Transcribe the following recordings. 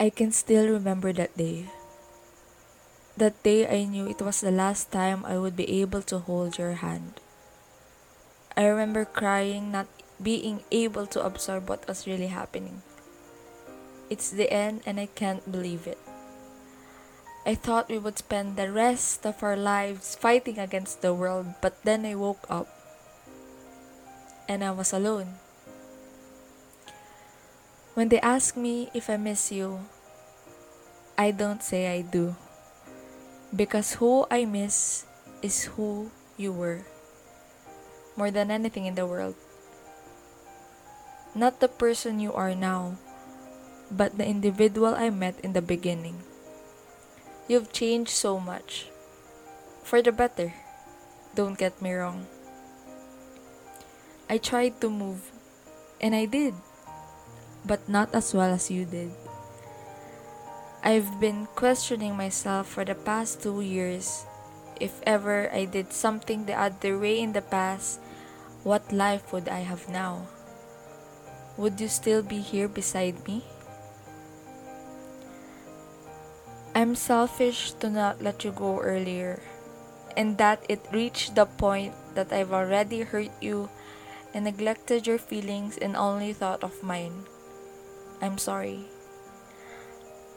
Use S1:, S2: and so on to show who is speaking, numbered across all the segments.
S1: I can still remember that day. That day I knew it was the last time I would be able to hold your hand. I remember crying, not being able to absorb what was really happening. It's the end, and I can't believe it. I thought we would spend the rest of our lives fighting against the world, but then I woke up and I was alone. When they ask me if I miss you, I don't say I do. Because who I miss is who you were. More than anything in the world. Not the person you are now, but the individual I met in the beginning. You've changed so much. For the better. Don't get me wrong. I tried to move, and I did, but not as well as you did. I've been questioning myself for the past two years. If ever I did something the other way in the past, what life would I have now? Would you still be here beside me? I'm selfish to not let you go earlier, and that it reached the point that I've already hurt you and neglected your feelings and only thought of mine. I'm sorry.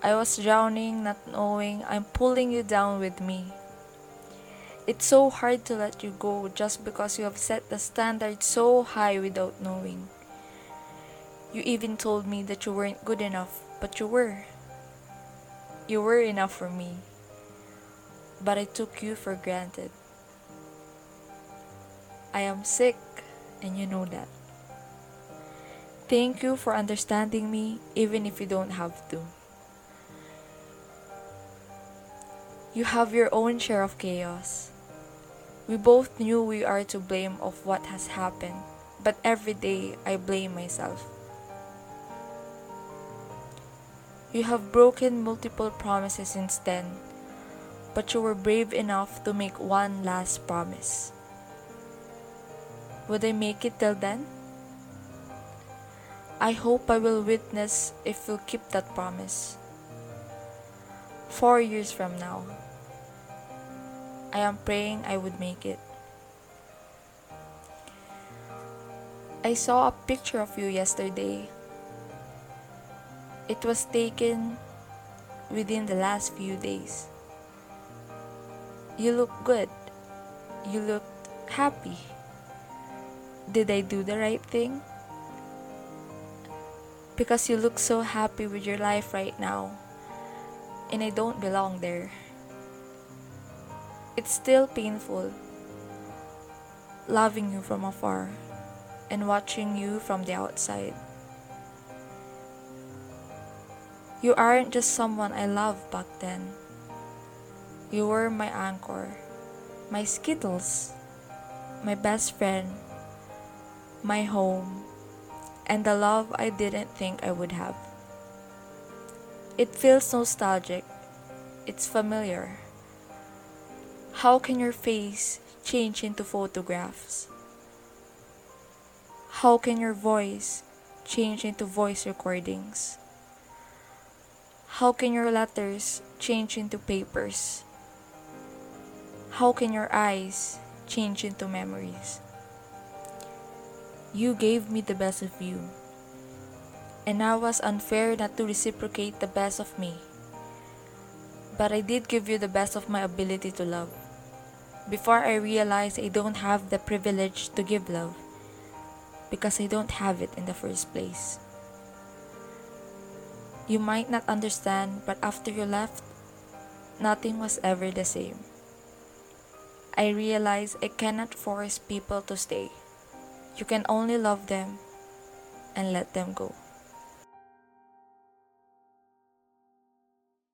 S1: I was drowning, not knowing I'm pulling you down with me. It's so hard to let you go just because you have set the standard so high without knowing. You even told me that you weren't good enough, but you were. You were enough for me, but I took you for granted. I am sick, and you know that. Thank you for understanding me, even if you don't have to. You have your own share of chaos. We both knew we are to blame of what has happened, but every day I blame myself. You have broken multiple promises since then, but you were brave enough to make one last promise. Would I make it till then? I hope I will witness if you'll keep that promise. Four years from now, I am praying I would make it. I saw a picture of you yesterday it was taken within the last few days. You look good. You look happy. Did I do the right thing? Because you look so happy with your life right now, and I don't belong there. It's still painful loving you from afar and watching you from the outside. You aren't just someone I loved back then. You were my anchor, my skittles, my best friend, my home, and the love I didn't think I would have. It feels nostalgic. It's familiar. How can your face change into photographs? How can your voice change into voice recordings? How can your letters change into papers? How can your eyes change into memories? You gave me the best of you, and I was unfair not to reciprocate the best of me. But I did give you the best of my ability to love. Before I realized I don't have the privilege to give love because I don't have it in the first place. You might not understand, but after you left, nothing was ever the same. I realized I cannot force people to stay. You can only love them and let them go.